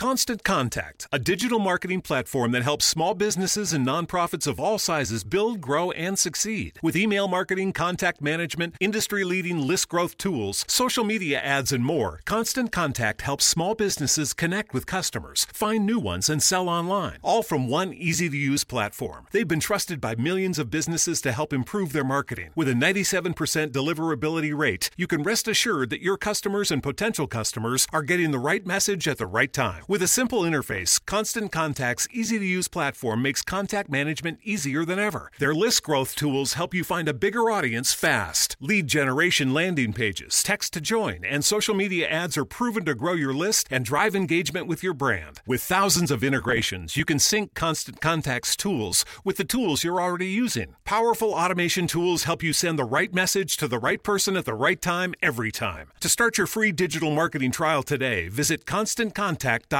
Constant Contact, a digital marketing platform that helps small businesses and nonprofits of all sizes build, grow, and succeed. With email marketing, contact management, industry leading list growth tools, social media ads, and more, Constant Contact helps small businesses connect with customers, find new ones, and sell online, all from one easy to use platform. They've been trusted by millions of businesses to help improve their marketing. With a 97% deliverability rate, you can rest assured that your customers and potential customers are getting the right message at the right time. With a simple interface, Constant Contact's easy to use platform makes contact management easier than ever. Their list growth tools help you find a bigger audience fast. Lead generation landing pages, text to join, and social media ads are proven to grow your list and drive engagement with your brand. With thousands of integrations, you can sync Constant Contact's tools with the tools you're already using. Powerful automation tools help you send the right message to the right person at the right time every time. To start your free digital marketing trial today, visit constantcontact.com.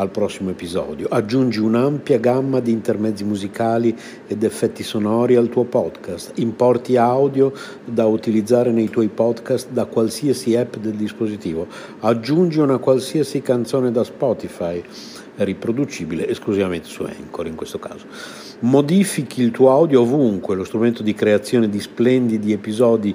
al prossimo episodio. Aggiungi un'ampia gamma di intermezzi musicali ed effetti sonori al tuo podcast. Importi audio da utilizzare nei tuoi podcast da qualsiasi app del dispositivo. Aggiungi una qualsiasi canzone da Spotify riproducibile esclusivamente su Anchor in questo caso. Modifichi il tuo audio ovunque, lo strumento di creazione di splendidi episodi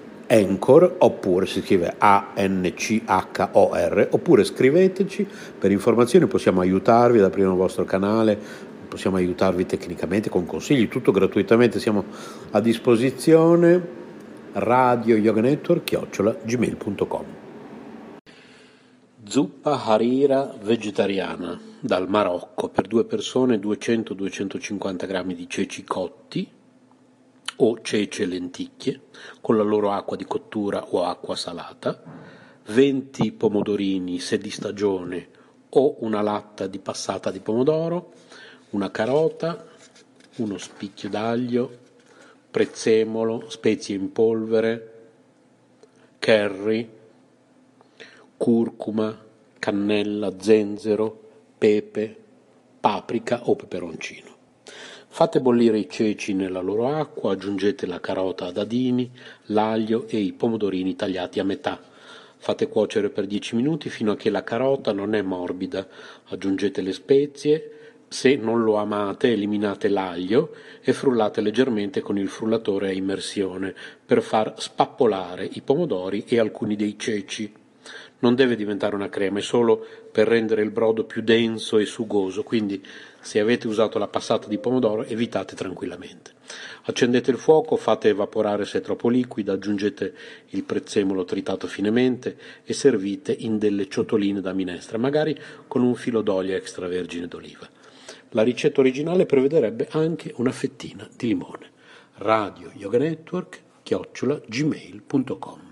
Anchor oppure si scrive A-N-C-H-O-R oppure scriveteci. Per informazioni, possiamo aiutarvi ad aprire il vostro canale, possiamo aiutarvi tecnicamente con consigli, tutto gratuitamente, siamo a disposizione. Radio yoga network chiocciola gmail.com Zuppa harira vegetariana dal Marocco per due persone 200-250 g di ceci cotti o ceci e lenticchie con la loro acqua di cottura o acqua salata, 20 pomodorini se di stagione o una latta di passata di pomodoro, una carota, uno spicchio d'aglio, prezzemolo, spezie in polvere, curry, curcuma, cannella, zenzero, pepe, paprika o peperoncino. Fate bollire i ceci nella loro acqua, aggiungete la carota a dadini, l'aglio e i pomodorini tagliati a metà. Fate cuocere per 10 minuti fino a che la carota non è morbida. Aggiungete le spezie, se non lo amate, eliminate l'aglio e frullate leggermente con il frullatore a immersione per far spappolare i pomodori e alcuni dei ceci. Non deve diventare una crema, è solo per rendere il brodo più denso e sugoso, quindi se avete usato la passata di pomodoro evitate tranquillamente. Accendete il fuoco, fate evaporare se è troppo liquida, aggiungete il prezzemolo tritato finemente e servite in delle ciotoline da minestra, magari con un filo d'olio extravergine d'oliva. La ricetta originale prevederebbe anche una fettina di limone. Radio Yoga Network, chiocciola gmail.com